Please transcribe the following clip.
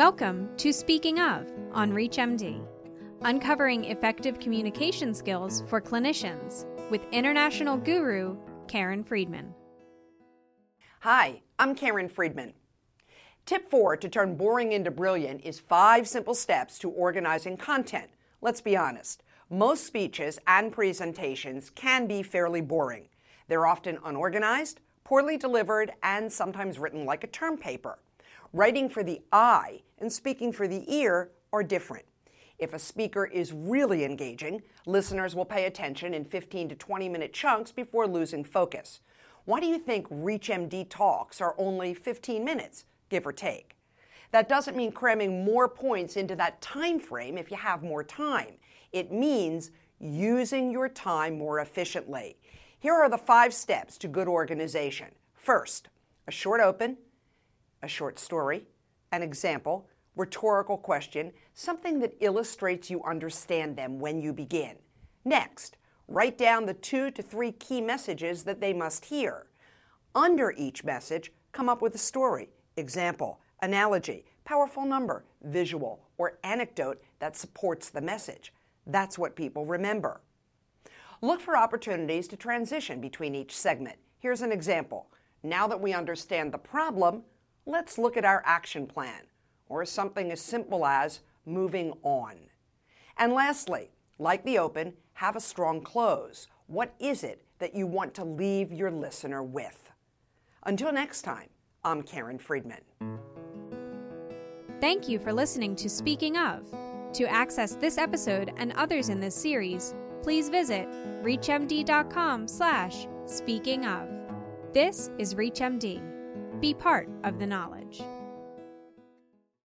Welcome to Speaking of on ReachMD, uncovering effective communication skills for clinicians with international guru Karen Friedman. Hi, I'm Karen Friedman. Tip four to turn boring into brilliant is five simple steps to organizing content. Let's be honest. Most speeches and presentations can be fairly boring. They're often unorganized, poorly delivered, and sometimes written like a term paper. Writing for the eye and speaking for the ear are different. If a speaker is really engaging, listeners will pay attention in 15 to 20 minute chunks before losing focus. Why do you think ReachMD talks are only 15 minutes, give or take? That doesn't mean cramming more points into that time frame if you have more time. It means using your time more efficiently. Here are the five steps to good organization. First, a short open, a short story, an example, rhetorical question, something that illustrates you understand them when you begin. Next, write down the two to three key messages that they must hear. Under each message, come up with a story, example, analogy, powerful number, visual, or anecdote that supports the message. That's what people remember. Look for opportunities to transition between each segment. Here's an example. Now that we understand the problem, let's look at our action plan, or something as simple as moving on. And lastly, like the open, have a strong close. What is it that you want to leave your listener with? Until next time, I'm Karen Friedman. Thank you for listening to Speaking of. To access this episode and others in this series, please visit reachmd.com slash speaking of. This is ReachMD. Be part of the knowledge.